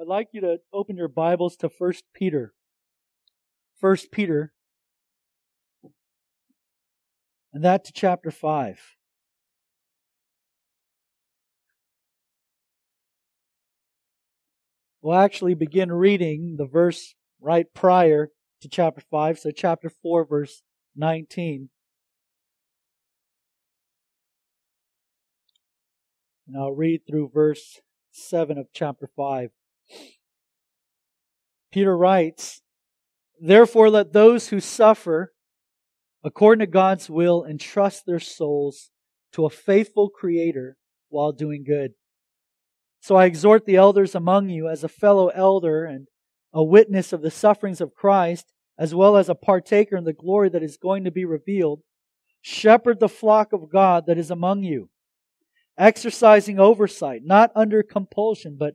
I'd like you to open your Bibles to 1 Peter. 1 Peter. And that to chapter 5. We'll actually begin reading the verse right prior to chapter 5, so chapter 4, verse 19. And I'll read through verse 7 of chapter 5. Peter writes, Therefore let those who suffer according to God's will entrust their souls to a faithful Creator while doing good. So I exhort the elders among you as a fellow elder and a witness of the sufferings of Christ, as well as a partaker in the glory that is going to be revealed, shepherd the flock of God that is among you, exercising oversight, not under compulsion, but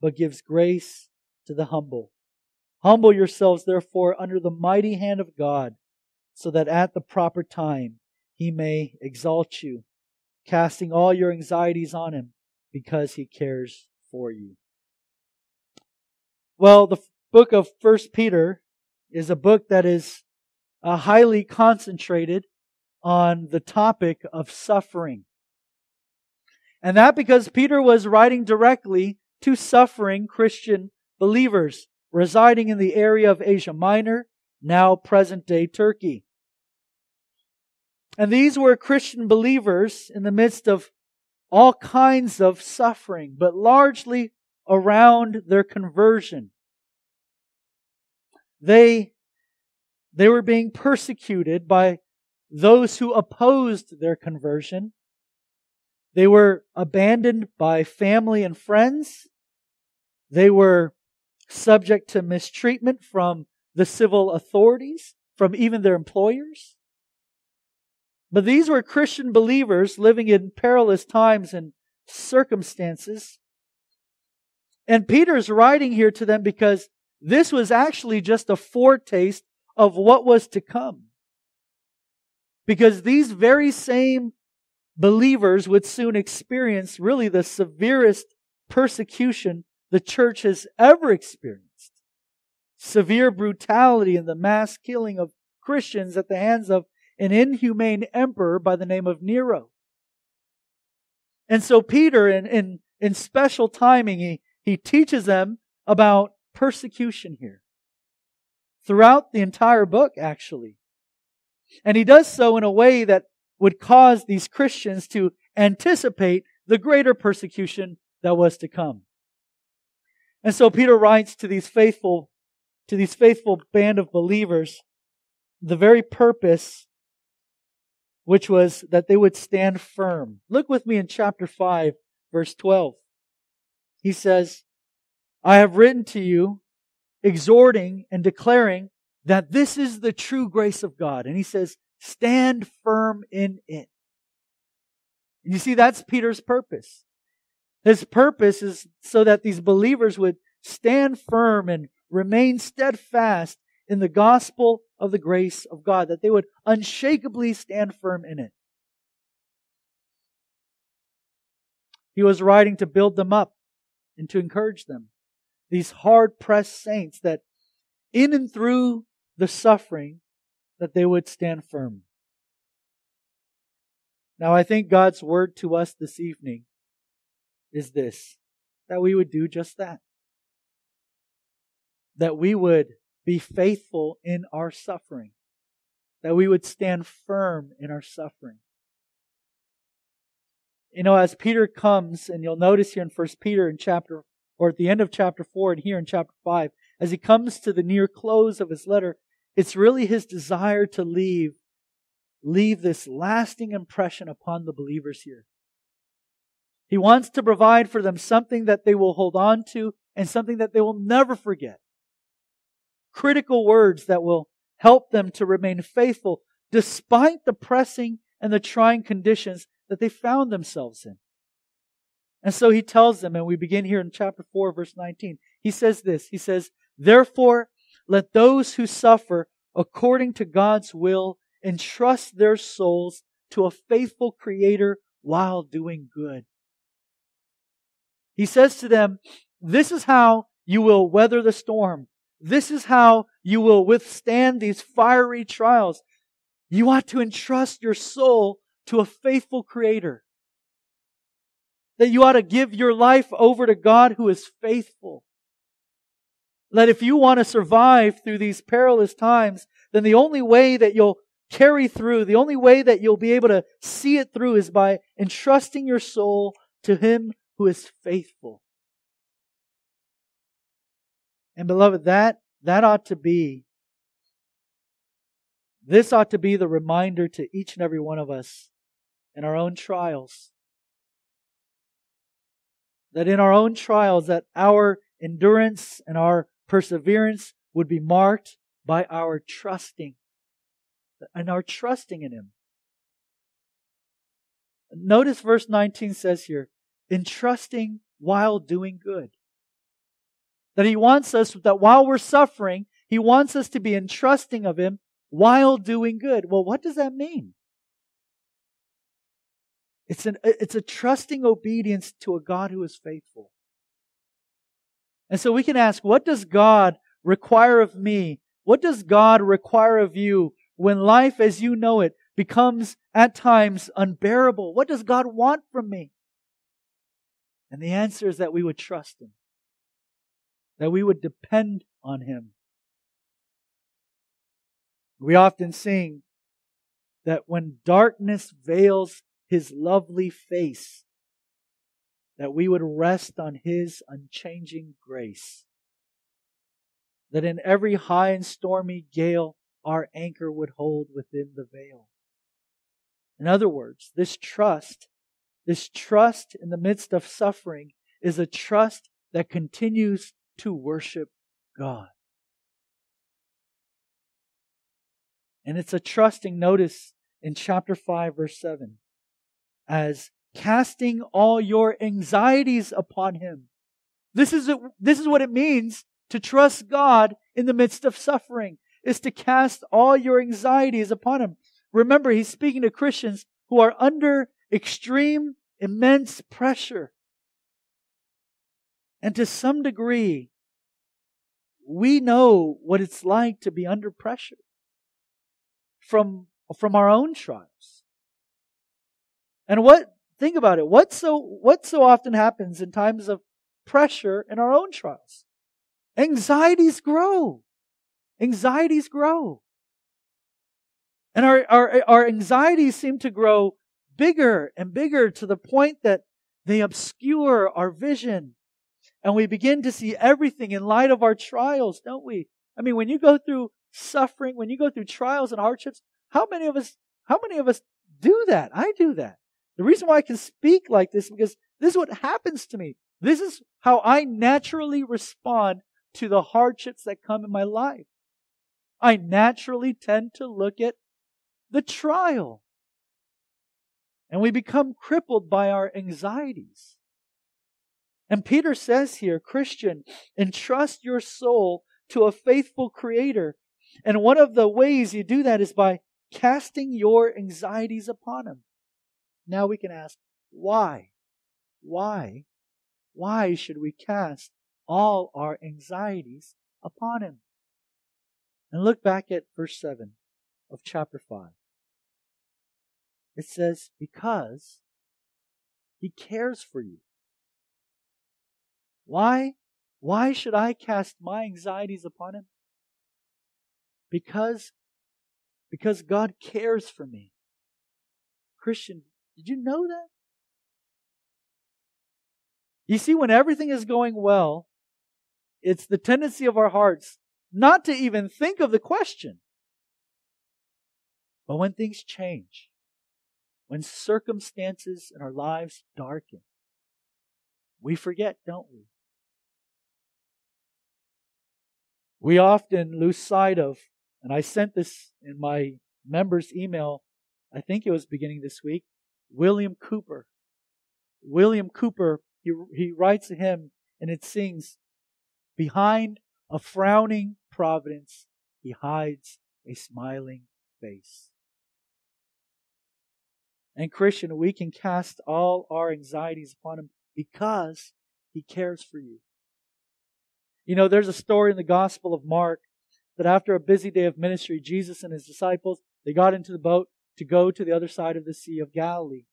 but gives grace to the humble. Humble yourselves, therefore, under the mighty hand of God, so that at the proper time he may exalt you casting all your anxieties on him because he cares for you. Well, the book of First Peter is a book that is uh, highly concentrated on the topic of suffering. And that because Peter was writing directly to suffering Christian believers residing in the area of Asia Minor, now present day Turkey. And these were Christian believers in the midst of all kinds of suffering, but largely around their conversion. They, they were being persecuted by those who opposed their conversion. They were abandoned by family and friends. They were subject to mistreatment from the civil authorities, from even their employers. But these were Christian believers living in perilous times and circumstances. And Peter's writing here to them because this was actually just a foretaste of what was to come. Because these very same believers would soon experience really the severest persecution the church has ever experienced. Severe brutality and the mass killing of Christians at the hands of an inhumane emperor by the name of Nero. And so Peter, in, in, in special timing, he, he teaches them about persecution here. Throughout the entire book, actually. And he does so in a way that would cause these Christians to anticipate the greater persecution that was to come. And so Peter writes to these faithful, to these faithful band of believers, the very purpose which was that they would stand firm. Look with me in chapter 5, verse 12. He says, I have written to you, exhorting and declaring that this is the true grace of God. And he says, stand firm in it. And you see, that's Peter's purpose. His purpose is so that these believers would stand firm and remain steadfast in the gospel of the grace of God, that they would unshakably stand firm in it. He was writing to build them up and to encourage them. These hard pressed saints that in and through the suffering, that they would stand firm. Now I think God's word to us this evening is this, that we would do just that. That we would be faithful in our suffering, that we would stand firm in our suffering. You know, as Peter comes, and you'll notice here in First Peter in chapter, or at the end of chapter 4 and here in chapter 5, as he comes to the near close of his letter, it's really his desire to leave, leave this lasting impression upon the believers here. He wants to provide for them something that they will hold on to and something that they will never forget. Critical words that will help them to remain faithful despite the pressing and the trying conditions that they found themselves in. And so he tells them, and we begin here in chapter 4, verse 19. He says this He says, Therefore, let those who suffer according to God's will entrust their souls to a faithful Creator while doing good. He says to them, This is how you will weather the storm. This is how you will withstand these fiery trials. You ought to entrust your soul to a faithful Creator. That you ought to give your life over to God who is faithful. That if you want to survive through these perilous times, then the only way that you'll carry through, the only way that you'll be able to see it through is by entrusting your soul to Him who is faithful. And beloved, that, that ought to be, this ought to be the reminder to each and every one of us in our own trials. That in our own trials, that our endurance and our perseverance would be marked by our trusting and our trusting in Him. Notice verse 19 says here, in trusting while doing good. That He wants us, that while we're suffering, He wants us to be entrusting of Him while doing good. Well, what does that mean? It's, an, it's a trusting obedience to a God who is faithful. And so we can ask, what does God require of me? What does God require of you when life as you know it becomes at times unbearable? What does God want from me? And the answer is that we would trust Him, that we would depend on Him. We often sing that when darkness veils His lovely face, that we would rest on His unchanging grace. That in every high and stormy gale, our anchor would hold within the veil. In other words, this trust, this trust in the midst of suffering is a trust that continues to worship God. And it's a trusting notice in chapter 5 verse 7 as casting all your anxieties upon him. This is, it, this is what it means to trust God in the midst of suffering is to cast all your anxieties upon Him. Remember, He's speaking to Christians who are under extreme, immense pressure. And to some degree, we know what it's like to be under pressure from, from our own trials. And what, think about it, what so, what so often happens in times of pressure in our own trials? Anxieties grow anxieties grow. And our, our, our anxieties seem to grow bigger and bigger to the point that they obscure our vision. And we begin to see everything in light of our trials, don't we? I mean, when you go through suffering, when you go through trials and hardships, how many of us, how many of us do that? I do that. The reason why I can speak like this because this is what happens to me. This is how I naturally respond to the hardships that come in my life. I naturally tend to look at the trial. And we become crippled by our anxieties. And Peter says here, Christian, entrust your soul to a faithful creator. And one of the ways you do that is by casting your anxieties upon him. Now we can ask, why? Why? Why should we cast all our anxieties upon him? And look back at verse 7 of chapter 5. It says, Because he cares for you. Why? Why should I cast my anxieties upon him? Because, because God cares for me. Christian, did you know that? You see, when everything is going well, it's the tendency of our hearts not to even think of the question. But when things change, when circumstances in our lives darken, we forget, don't we? We often lose sight of, and I sent this in my members' email, I think it was beginning this week, William Cowper. William Cowper, he, he writes a hymn and it sings, Behind a frowning providence, he hides a smiling face. And Christian, we can cast all our anxieties upon him because he cares for you. You know, there's a story in the Gospel of Mark that after a busy day of ministry, Jesus and his disciples, they got into the boat to go to the other side of the Sea of Galilee.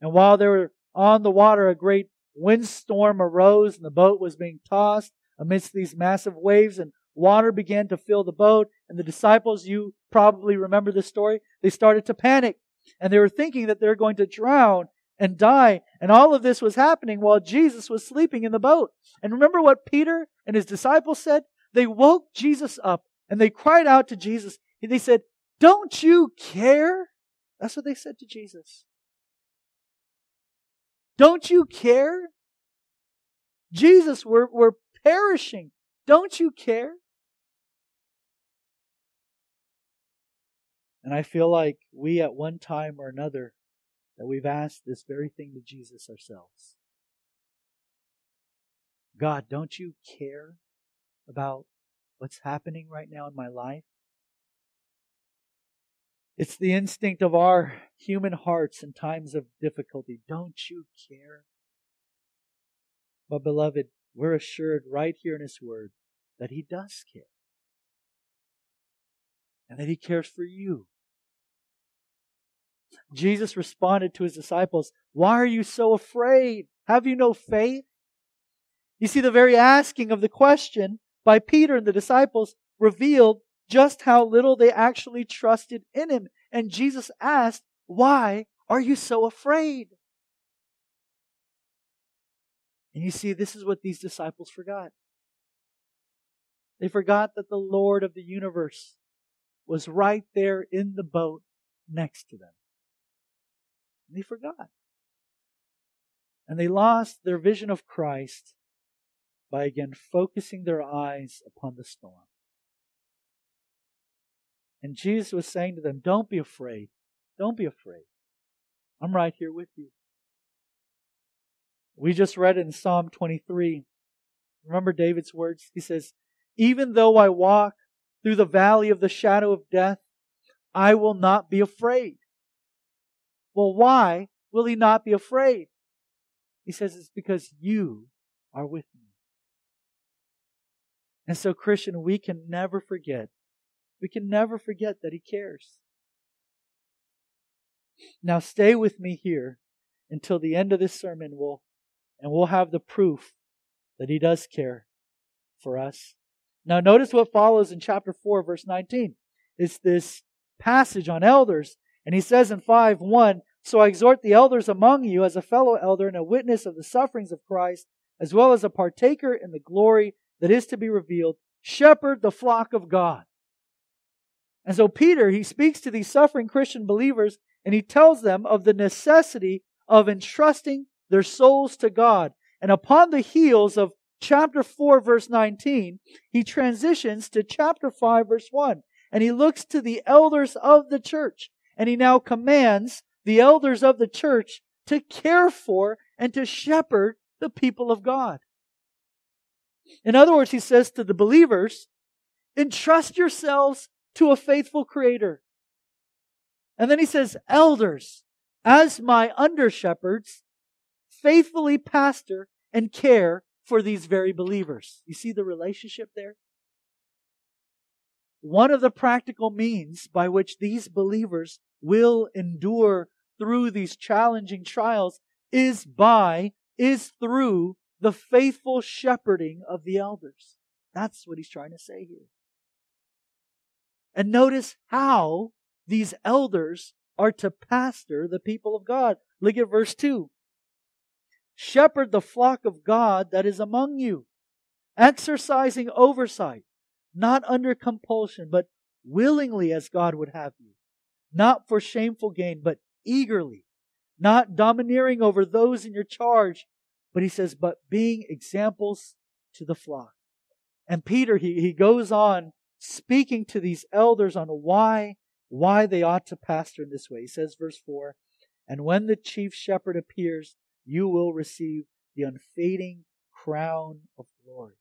And while they were on the water, a great windstorm arose and the boat was being tossed amidst these massive waves and water began to fill the boat. And the disciples, you probably remember this story, they started to panic and they were thinking that they're going to drown and die. And all of this was happening while Jesus was sleeping in the boat. And remember what Peter and his disciples said? They woke Jesus up and they cried out to Jesus. They said, Don't you care? That's what they said to Jesus. Don't you care? Jesus, we're, we're perishing. Don't you care? And I feel like we at one time or another that we've asked this very thing to Jesus ourselves. God, don't you care about what's happening right now in my life? It's the instinct of our human hearts in times of difficulty. Don't you care? But, beloved, we're assured right here in His Word that He does care and that He cares for you. Jesus responded to His disciples, Why are you so afraid? Have you no faith? You see, the very asking of the question by Peter and the disciples revealed just how little they actually trusted in him. And Jesus asked, Why are you so afraid? And you see, this is what these disciples forgot. They forgot that the Lord of the universe was right there in the boat next to them. And they forgot. And they lost their vision of Christ by again focusing their eyes upon the storm. And Jesus was saying to them, Don't be afraid. Don't be afraid. I'm right here with you. We just read it in Psalm 23. Remember David's words? He says, Even though I walk through the valley of the shadow of death, I will not be afraid. Well, why will he not be afraid? He says it's because you are with me. And so, Christian, we can never forget we can never forget that He cares. Now, stay with me here until the end of this sermon, we'll, and we'll have the proof that He does care for us. Now, notice what follows in chapter 4, verse 19. It's this passage on elders. And he says in 5 1, So I exhort the elders among you as a fellow elder and a witness of the sufferings of Christ, as well as a partaker in the glory that is to be revealed. Shepherd the flock of God and so Peter, he speaks to these suffering Christian believers and he tells them of the necessity of entrusting their souls to God. And upon the heels of chapter 4 verse 19, he transitions to chapter 5 verse 1 and he looks to the elders of the church and he now commands the elders of the church to care for and to shepherd the people of God. In other words, he says to the believers, entrust yourselves to a faithful creator. And then he says, elders, as my under shepherds, faithfully pastor and care for these very believers. You see the relationship there? One of the practical means by which these believers will endure through these challenging trials is by, is through the faithful shepherding of the elders. That's what he's trying to say here. And notice how these elders are to pastor the people of God. Look at verse 2. Shepherd the flock of God that is among you, exercising oversight, not under compulsion, but willingly as God would have you, not for shameful gain, but eagerly, not domineering over those in your charge, but he says, but being examples to the flock. And Peter, he, he goes on speaking to these elders on why, why they ought to pastor in this way. He says, verse 4, And when the chief shepherd appears, you will receive the unfading crown of glory.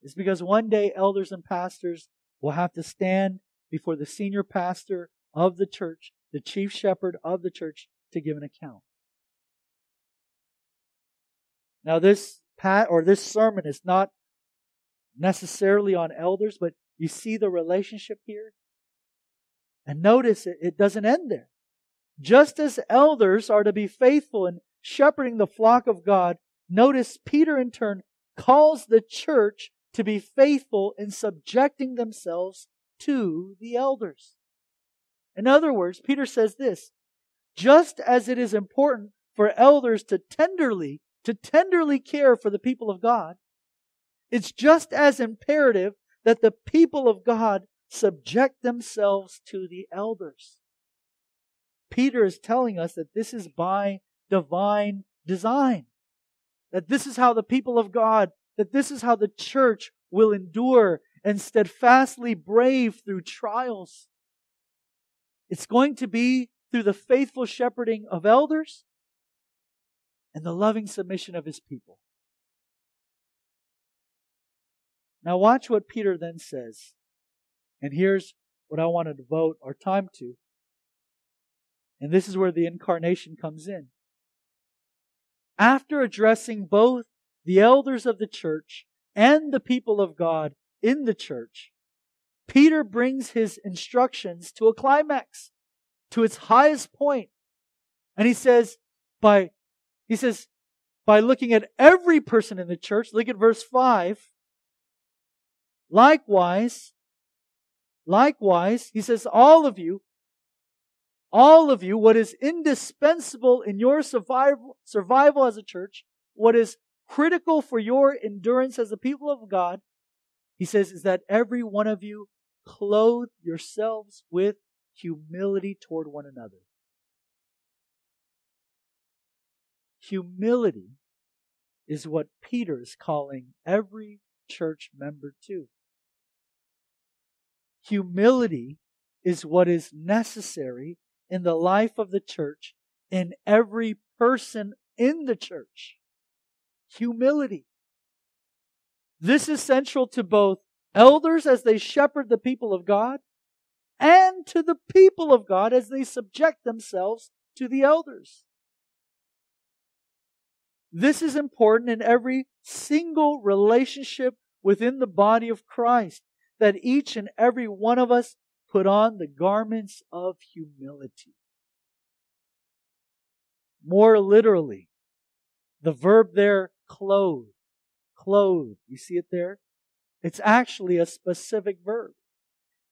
It's because one day elders and pastors will have to stand before the senior pastor of the church, the chief shepherd of the church, to give an account. Now, this pat or this sermon is not necessarily on elders, but you see the relationship here. And notice it, it doesn't end there. Just as elders are to be faithful in shepherding the flock of God, notice Peter in turn calls the church to be faithful in subjecting themselves to the elders. In other words, Peter says this, just as it is important for elders to tenderly, to tenderly care for the people of God, it's just as imperative that the people of God subject themselves to the elders. Peter is telling us that this is by divine design. That this is how the people of God, that this is how the church will endure and steadfastly brave through trials. It's going to be through the faithful shepherding of elders and the loving submission of his people. Now, watch what Peter then says. And here's what I want to devote our time to. And this is where the incarnation comes in. After addressing both the elders of the church and the people of God in the church, Peter brings his instructions to a climax, to its highest point. And he says, by, he says, by looking at every person in the church, look at verse 5. Likewise, likewise, he says, all of you, all of you, what is indispensable in your survival, survival as a church, what is critical for your endurance as a people of God, he says, is that every one of you clothe yourselves with humility toward one another. Humility is what Peter is calling every church member to. Humility is what is necessary in the life of the church in every person in the church. Humility. This is central to both elders as they shepherd the people of God and to the people of God as they subject themselves to the elders. This is important in every single relationship within the body of Christ, that each and every one of us put on the garments of humility. More literally, the verb there, clothe. Clothe. You see it there? It's actually a specific verb.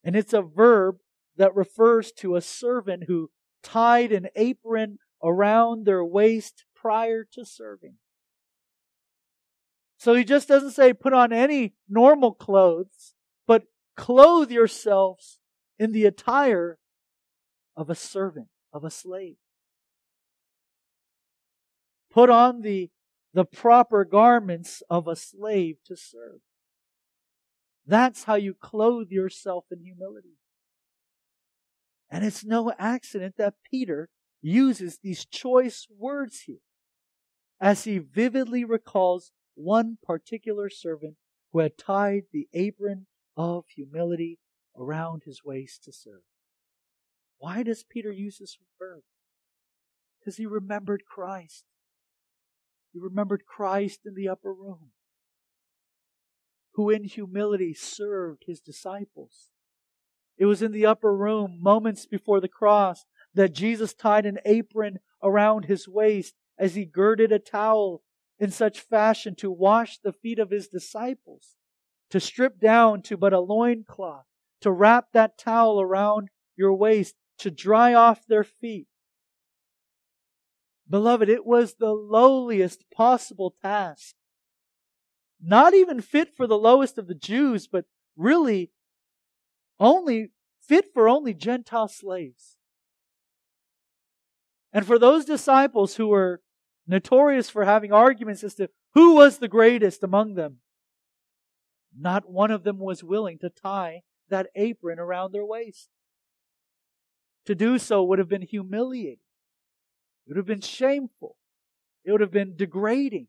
And it's a verb that refers to a servant who tied an apron around their waist prior to serving. So he just doesn't say put on any normal clothes, clothe yourselves in the attire of a servant, of a slave. Put on the, the proper garments of a slave to serve. That's how you clothe yourself in humility. And it's no accident that Peter uses these choice words here as he vividly recalls one particular servant who had tied the apron of humility around his waist to serve. Why does Peter use this verb? Because he remembered Christ. He remembered Christ in the upper room, who in humility served his disciples. It was in the upper room, moments before the cross, that Jesus tied an apron around his waist as he girded a towel in such fashion to wash the feet of his disciples, to strip down to but a loincloth, to wrap that towel around your waist, to dry off their feet. Beloved, it was the lowliest possible task. Not even fit for the lowest of the Jews, but really only fit for only Gentile slaves. And for those disciples who were notorious for having arguments as to who was the greatest among them, not one of them was willing to tie that apron around their waist. To do so would have been humiliating. It would have been shameful. It would have been degrading.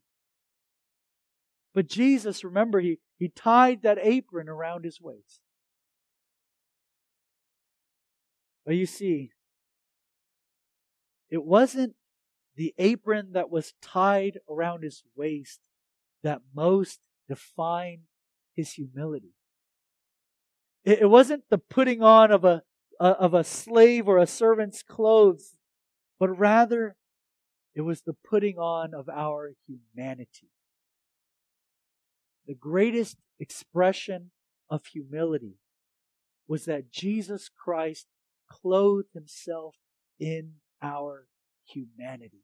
But Jesus, remember, he, he tied that apron around his waist. But you see, it wasn't the apron that was tied around his waist that most defined his humility. It, it wasn't the putting on of a, a, of a slave or a servant's clothes, but rather it was the putting on of our humanity. The greatest expression of humility was that Jesus Christ clothed himself in our humanity.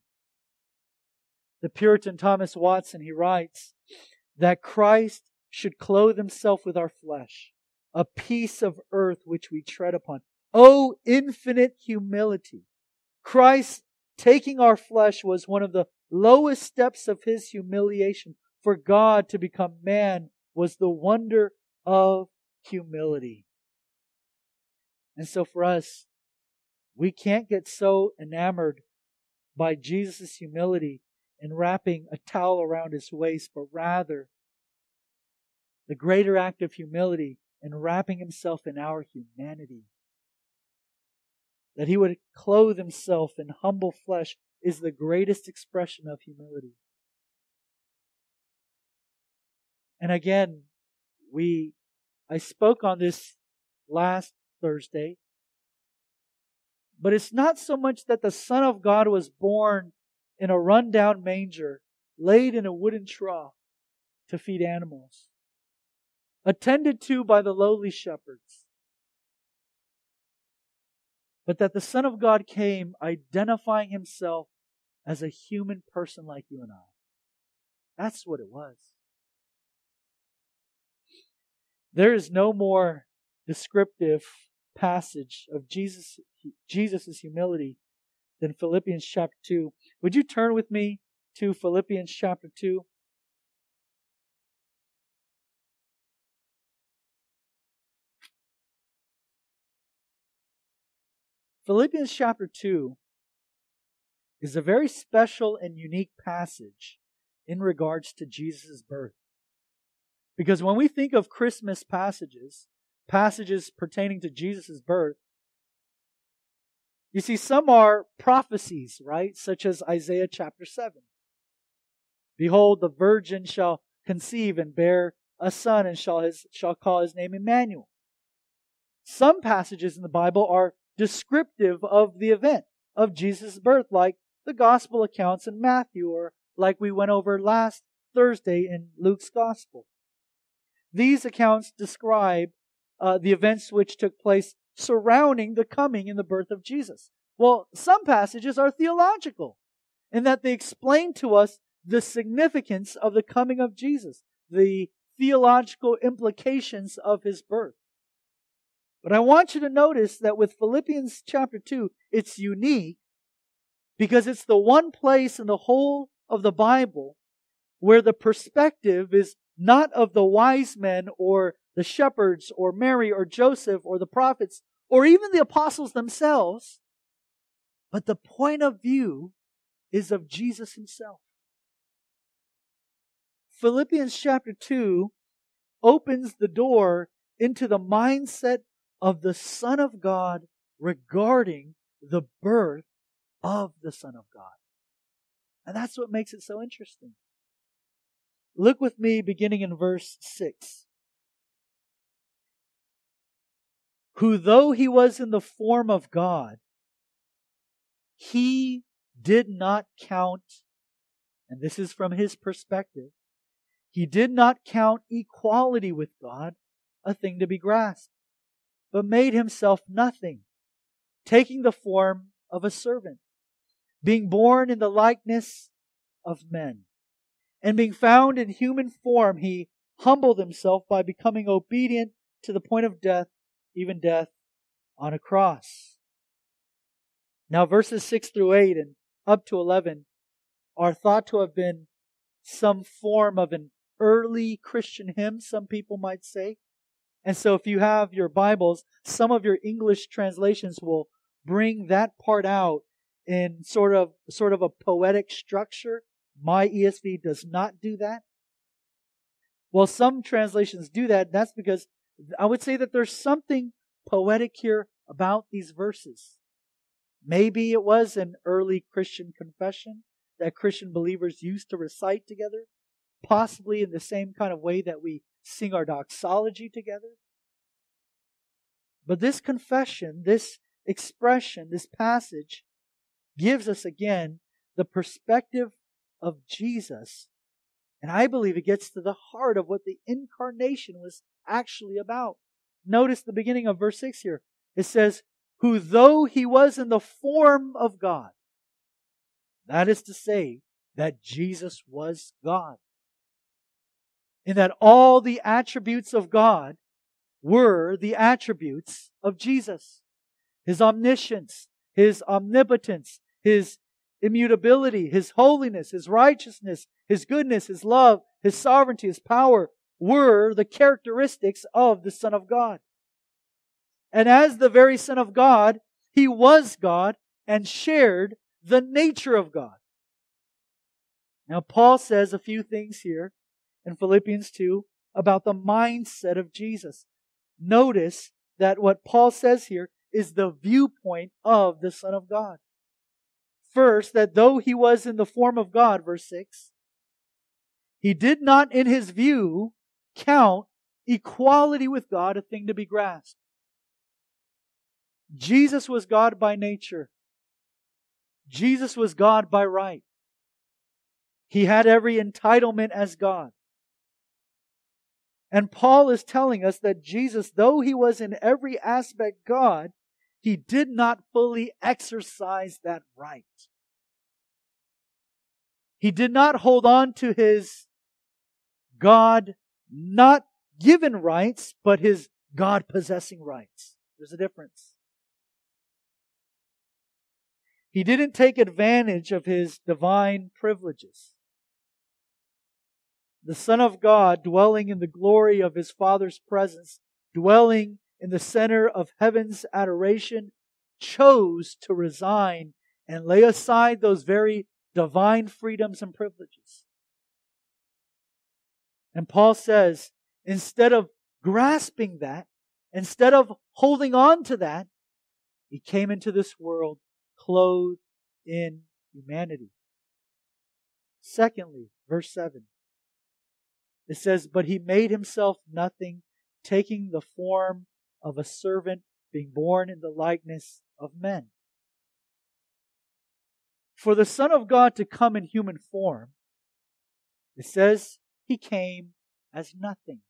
The Puritan Thomas Watson, he writes that Christ should clothe himself with our flesh, a piece of earth which we tread upon. Oh, infinite humility! Christ taking our flesh was one of the lowest steps of his humiliation. For God to become man was the wonder of humility. And so for us, we can't get so enamored by Jesus' humility and wrapping a towel around his waist, but rather the greater act of humility and wrapping himself in our humanity. That he would clothe himself in humble flesh is the greatest expression of humility. And again, we, I spoke on this last Thursday, but it's not so much that the Son of God was born in a rundown manger, laid in a wooden trough to feed animals, attended to by the lowly shepherds, but that the Son of God came identifying himself as a human person like you and I. That's what it was. There is no more descriptive passage of Jesus Jesus' humility than Philippians chapter 2. Would you turn with me to Philippians chapter 2? Philippians chapter 2 is a very special and unique passage in regards to Jesus' birth. Because when we think of Christmas passages, passages pertaining to Jesus' birth, you see, some are prophecies, right? Such as Isaiah chapter 7. Behold, the virgin shall conceive and bear a son and shall, his, shall call his name Emmanuel. Some passages in the Bible are descriptive of the event of Jesus' birth, like the gospel accounts in Matthew, or like we went over last Thursday in Luke's gospel. These accounts describe uh, the events which took place surrounding the coming and the birth of Jesus. Well, some passages are theological in that they explain to us the significance of the coming of Jesus, the theological implications of his birth. But I want you to notice that with Philippians chapter 2, it's unique because it's the one place in the whole of the Bible where the perspective is not of the wise men or the shepherds or Mary or Joseph or the prophets or even the apostles themselves, but the point of view is of Jesus himself. Philippians chapter 2 opens the door into the mindset of the Son of God regarding the birth of the Son of God. And that's what makes it so interesting. Look with me beginning in verse 6. who though he was in the form of God, he did not count, and this is from his perspective, he did not count equality with God a thing to be grasped, but made himself nothing, taking the form of a servant, being born in the likeness of men. And being found in human form, he humbled himself by becoming obedient to the point of death, even death on a cross. Now, verses 6 through 8 and up to 11 are thought to have been some form of an early Christian hymn, some people might say. And so if you have your Bibles, some of your English translations will bring that part out in sort of sort of a poetic structure. My ESV does not do that. Well, some translations do that. That's because I would say that there's something poetic here about these verses. Maybe it was an early Christian confession that Christian believers used to recite together, possibly in the same kind of way that we sing our doxology together. But this confession, this expression, this passage gives us again the perspective of Jesus. And I believe it gets to the heart of what the incarnation was actually about. Notice the beginning of verse 6 here. It says, Who though he was in the form of God, that is to say, that Jesus was God. In that all the attributes of God were the attributes of Jesus. His omniscience, His omnipotence, His immutability, His holiness, His righteousness, His goodness, His love, His sovereignty, His power were the characteristics of the Son of God. And as the very Son of God, He was God and shared the nature of God. Now, Paul says a few things here in Philippians 2 about the mindset of Jesus. Notice that what Paul says here is the viewpoint of the Son of God. First, that though he was in the form of God, verse 6, he did not in his view count equality with God a thing to be grasped. Jesus was God by nature. Jesus was God by right. He had every entitlement as God. And Paul is telling us that Jesus, though he was in every aspect God, he did not fully exercise that right. He did not hold on to his God not given rights, but his God possessing rights. There's a difference. He didn't take advantage of his divine privileges. The Son of God, dwelling in the glory of his Father's presence, dwelling in the center of heaven's adoration, chose to resign and lay aside those very divine freedoms and privileges. And Paul says, instead of grasping that, instead of holding on to that, he came into this world clothed in humanity. Secondly, verse 7. It says, But he made himself nothing, taking the form of a servant, being born in the likeness of men. For the Son of God to come in human form, it says he came as nothing.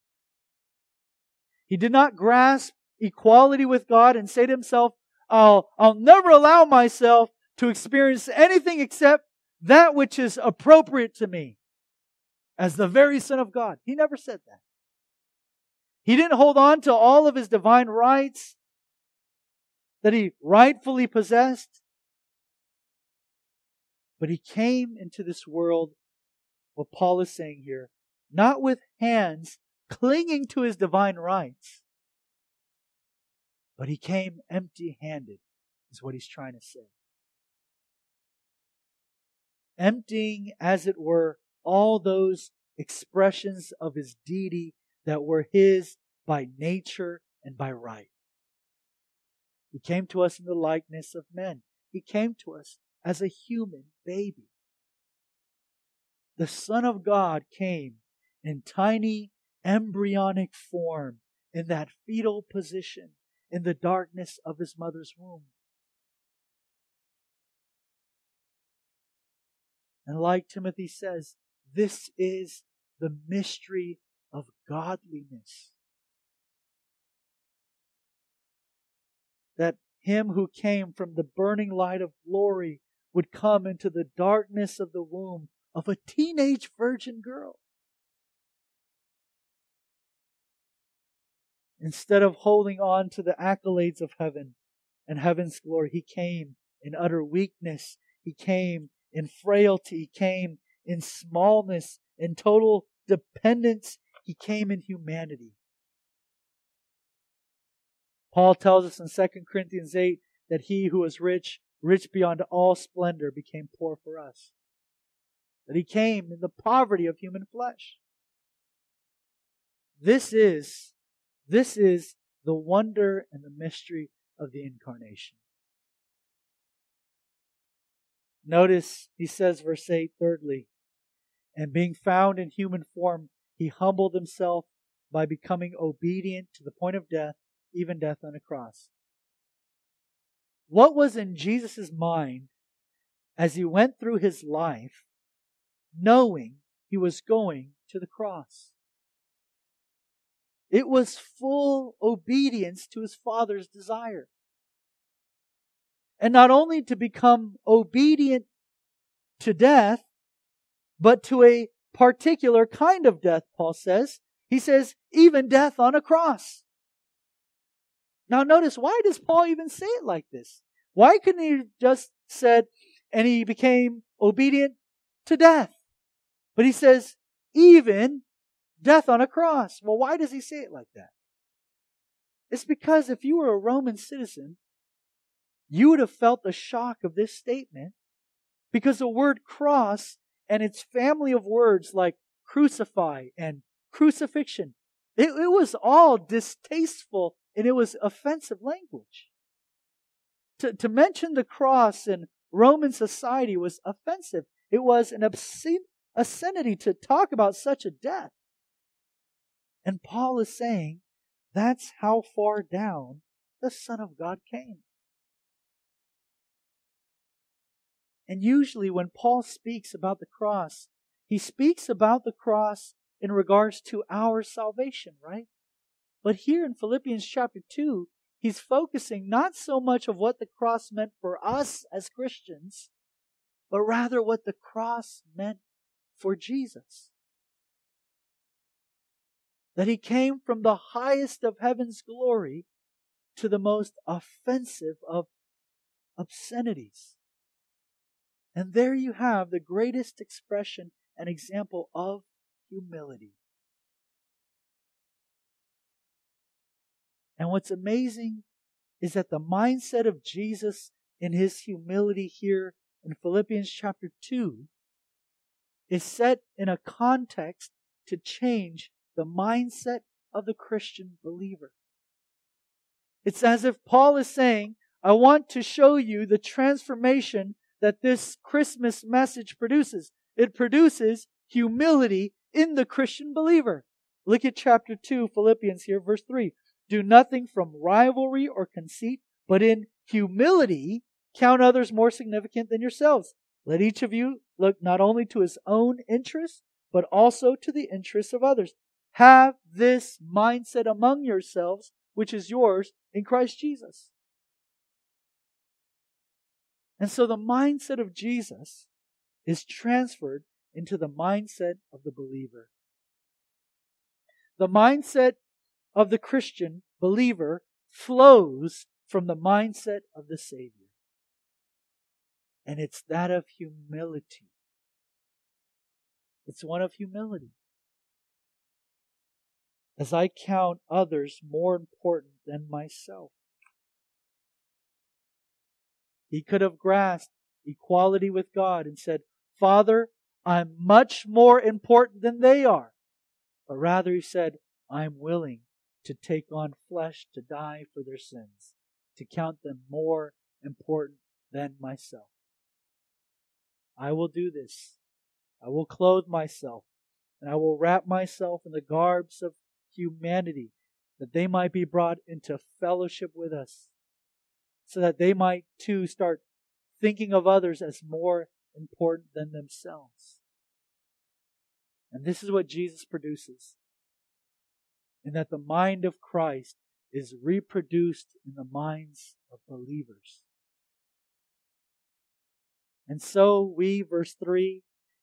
He did not grasp equality with God and say to himself, I'll, I'll never allow myself to experience anything except that which is appropriate to me as the very Son of God. He never said that. He didn't hold on to all of his divine rights that he rightfully possessed. But he came into this world, what Paul is saying here, not with hands clinging to his divine rights, but he came empty handed, is what he's trying to say. Emptying, as it were, all those expressions of his deity that were his by nature and by right. He came to us in the likeness of men. He came to us as a human baby. The Son of God came in tiny embryonic form in that fetal position in the darkness of his mother's womb. And like Timothy says, this is the mystery of godliness. That him who came from the burning light of glory would come into the darkness of the womb of a teenage virgin girl. Instead of holding on to the accolades of heaven and heaven's glory, he came in utter weakness. He came in frailty. He came in smallness, in total dependence, he came in humanity. Paul tells us in 2 Corinthians 8 that he who was rich, rich beyond all splendor, became poor for us. That he came in the poverty of human flesh. This is, this is the wonder and the mystery of the incarnation. Notice he says, verse 8, thirdly, and being found in human form, he humbled himself by becoming obedient to the point of death, even death on a cross. What was in Jesus' mind as he went through his life, knowing he was going to the cross? It was full obedience to his Father's desire. And not only to become obedient to death, but to a particular kind of death, Paul says. He says, even death on a cross. Now notice, why does Paul even say it like this? Why couldn't he just said, and he became obedient to death? But he says, even death on a cross. Well, why does he say it like that? It's because if you were a Roman citizen, you would have felt the shock of this statement because the word cross and its family of words like crucify and crucifixion, it, it was all distasteful and it was offensive language. To, to mention the cross in Roman society was offensive. It was an obscene, obscenity to talk about such a death. And Paul is saying that's how far down the Son of God came. And usually, when Paul speaks about the cross, he speaks about the cross in regards to our salvation, right? But here in Philippians chapter 2, he's focusing not so much of what the cross meant for us as Christians, but rather what the cross meant for Jesus that he came from the highest of heaven's glory to the most offensive of obscenities. And there you have the greatest expression and example of humility. And what's amazing is that the mindset of Jesus in his humility here in Philippians chapter 2 is set in a context to change the mindset of the Christian believer. It's as if Paul is saying, I want to show you the transformation that this Christmas message produces. It produces humility in the Christian believer. Look at chapter 2, Philippians here, verse 3. Do nothing from rivalry or conceit, but in humility count others more significant than yourselves. Let each of you look not only to his own interests, but also to the interests of others. Have this mindset among yourselves, which is yours in Christ Jesus. And so the mindset of Jesus is transferred into the mindset of the believer. The mindset of the Christian believer flows from the mindset of the Savior. And it's that of humility. It's one of humility as I count others more important than myself. He could have grasped equality with God and said, Father, I'm much more important than they are. But rather he said, I'm willing to take on flesh to die for their sins, to count them more important than myself. I will do this. I will clothe myself, and I will wrap myself in the garbs of humanity, that they might be brought into fellowship with us, so that they might too start thinking of others as more important than themselves. And this is what Jesus produces. And that the mind of Christ is reproduced in the minds of believers. And so we, verse 3,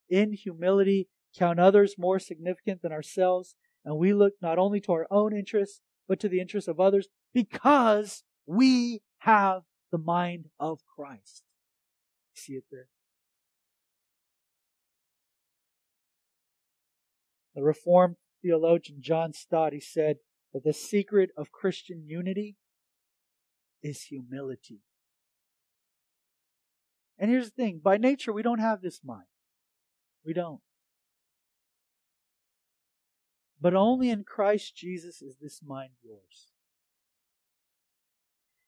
in humility count others more significant than ourselves and we look not only to our own interests, but to the interests of others because we have the mind of Christ. See it there? The Reformed theologian John Stott, he said that the secret of Christian unity is humility. And here's the thing by nature, we don't have this mind. We don't. But only in Christ Jesus is this mind yours.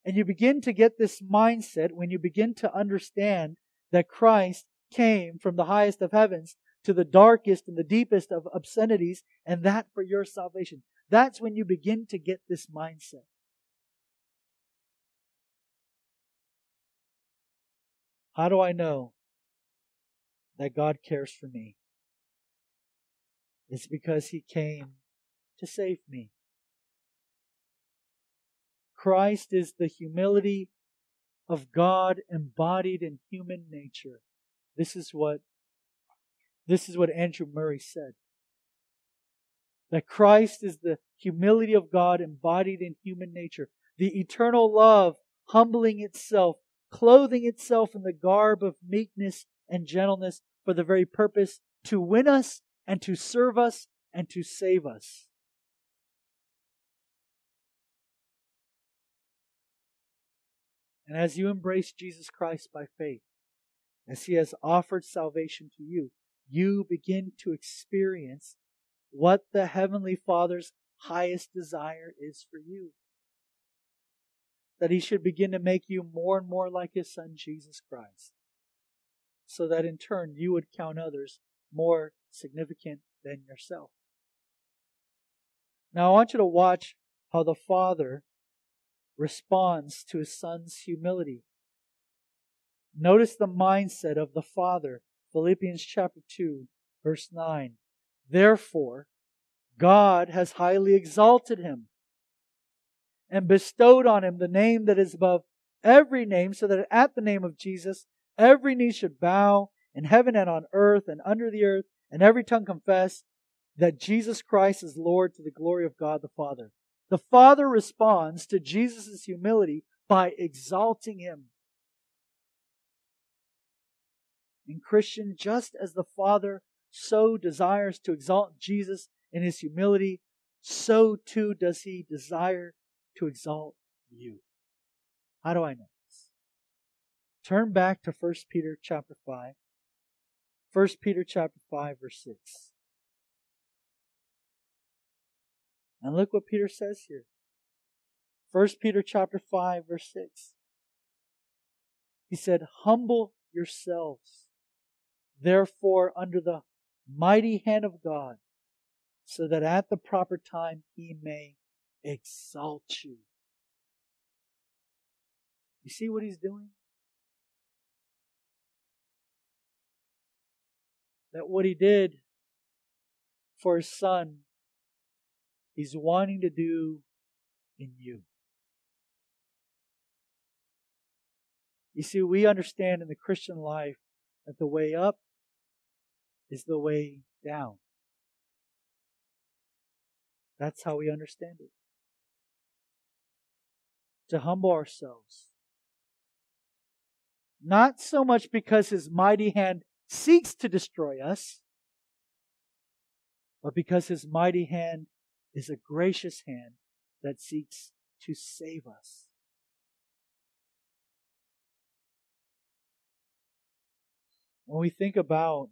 And you begin to get this mindset when you begin to understand that Christ came from the highest of heavens to the darkest and the deepest of obscenities, and that for your salvation. That's when you begin to get this mindset. How do I know that God cares for me? It's because He came to save me. Christ is the humility of God embodied in human nature. This is what this is what Andrew Murray said. That Christ is the humility of God embodied in human nature, the eternal love humbling itself clothing itself in the garb of meekness and gentleness for the very purpose to win us and to serve us and to save us. And as you embrace Jesus Christ by faith, as he has offered salvation to you, you begin to experience what the Heavenly Father's highest desire is for you that he should begin to make you more and more like his son, Jesus Christ, so that in turn you would count others more significant than yourself. Now, I want you to watch how the Father responds to his son's humility. Notice the mindset of the Father. Philippians chapter 2, verse 9. Therefore, God has highly exalted him and bestowed on him the name that is above every name, so that at the name of Jesus every knee should bow in heaven and on earth and under the earth, and every tongue confess that Jesus Christ is Lord to the glory of God the Father. The Father responds to Jesus' humility by exalting him. And Christian, just as the Father so desires to exalt Jesus in his humility, so too does he desire to exalt you. How do I know this? Turn back to 1 Peter chapter 5. 1 Peter chapter 5 verse 6. And look what Peter says here. 1 Peter chapter 5 verse 6. He said, Humble yourselves, therefore, under the mighty hand of God, so that at the proper time he may exalt you. You see what he's doing? That what he did for his son, he's wanting to do in you. You see, we understand in the Christian life that the way up is the way down. That's how we understand it to humble ourselves. Not so much because his mighty hand seeks to destroy us, but because his mighty hand is a gracious hand that seeks to save us. When we think about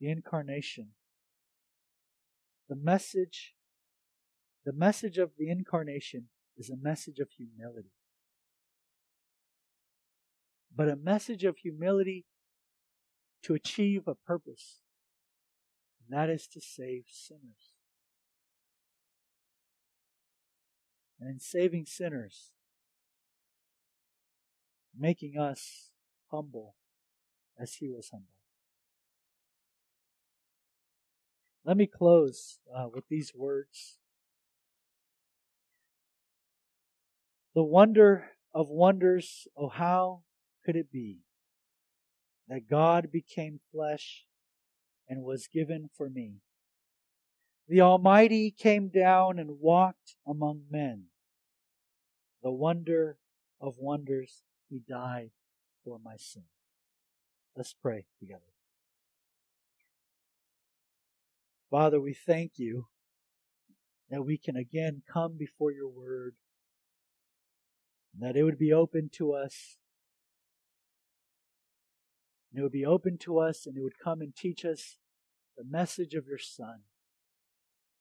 the incarnation, the message, the message of the incarnation is a message of humility. But a message of humility to achieve a purpose, and that is to save sinners. And in saving sinners, making us humble as he was humble. Let me close uh, with these words. The wonder of wonders, oh, how could it be that God became flesh and was given for me? The Almighty came down and walked among men. The wonder of wonders, He died for my sin. Let's pray together. Father, we thank you that we can again come before your word, that it would be open to us. And it would be open to us and it would come and teach us the message of your Son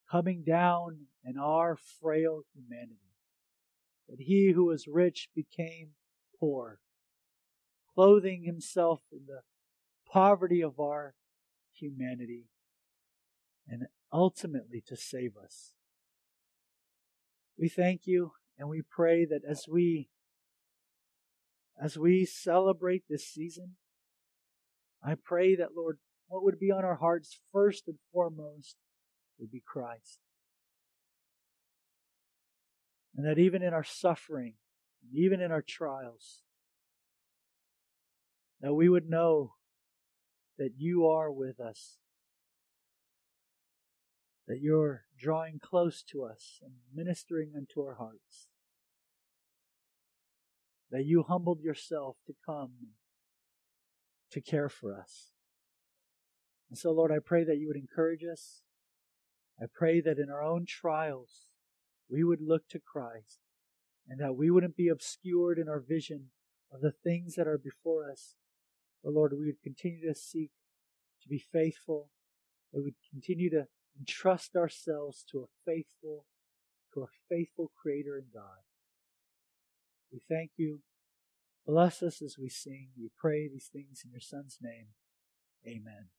coming down in our frail humanity. That he who was rich became poor, clothing himself in the poverty of our humanity and ultimately to save us. We thank you and we pray that as we as we celebrate this season, I pray that Lord, what would be on our hearts first and foremost would be Christ. And that even in our suffering, even in our trials, that we would know that you are with us that you're drawing close to us and ministering unto our hearts. That you humbled yourself to come to care for us. And so, Lord, I pray that you would encourage us. I pray that in our own trials, we would look to Christ and that we wouldn't be obscured in our vision of the things that are before us. But Lord, we would continue to seek to be faithful. That we would continue to entrust ourselves to a faithful, to a faithful Creator and God. We thank you. Bless us as we sing. We pray these things in your Son's name. Amen.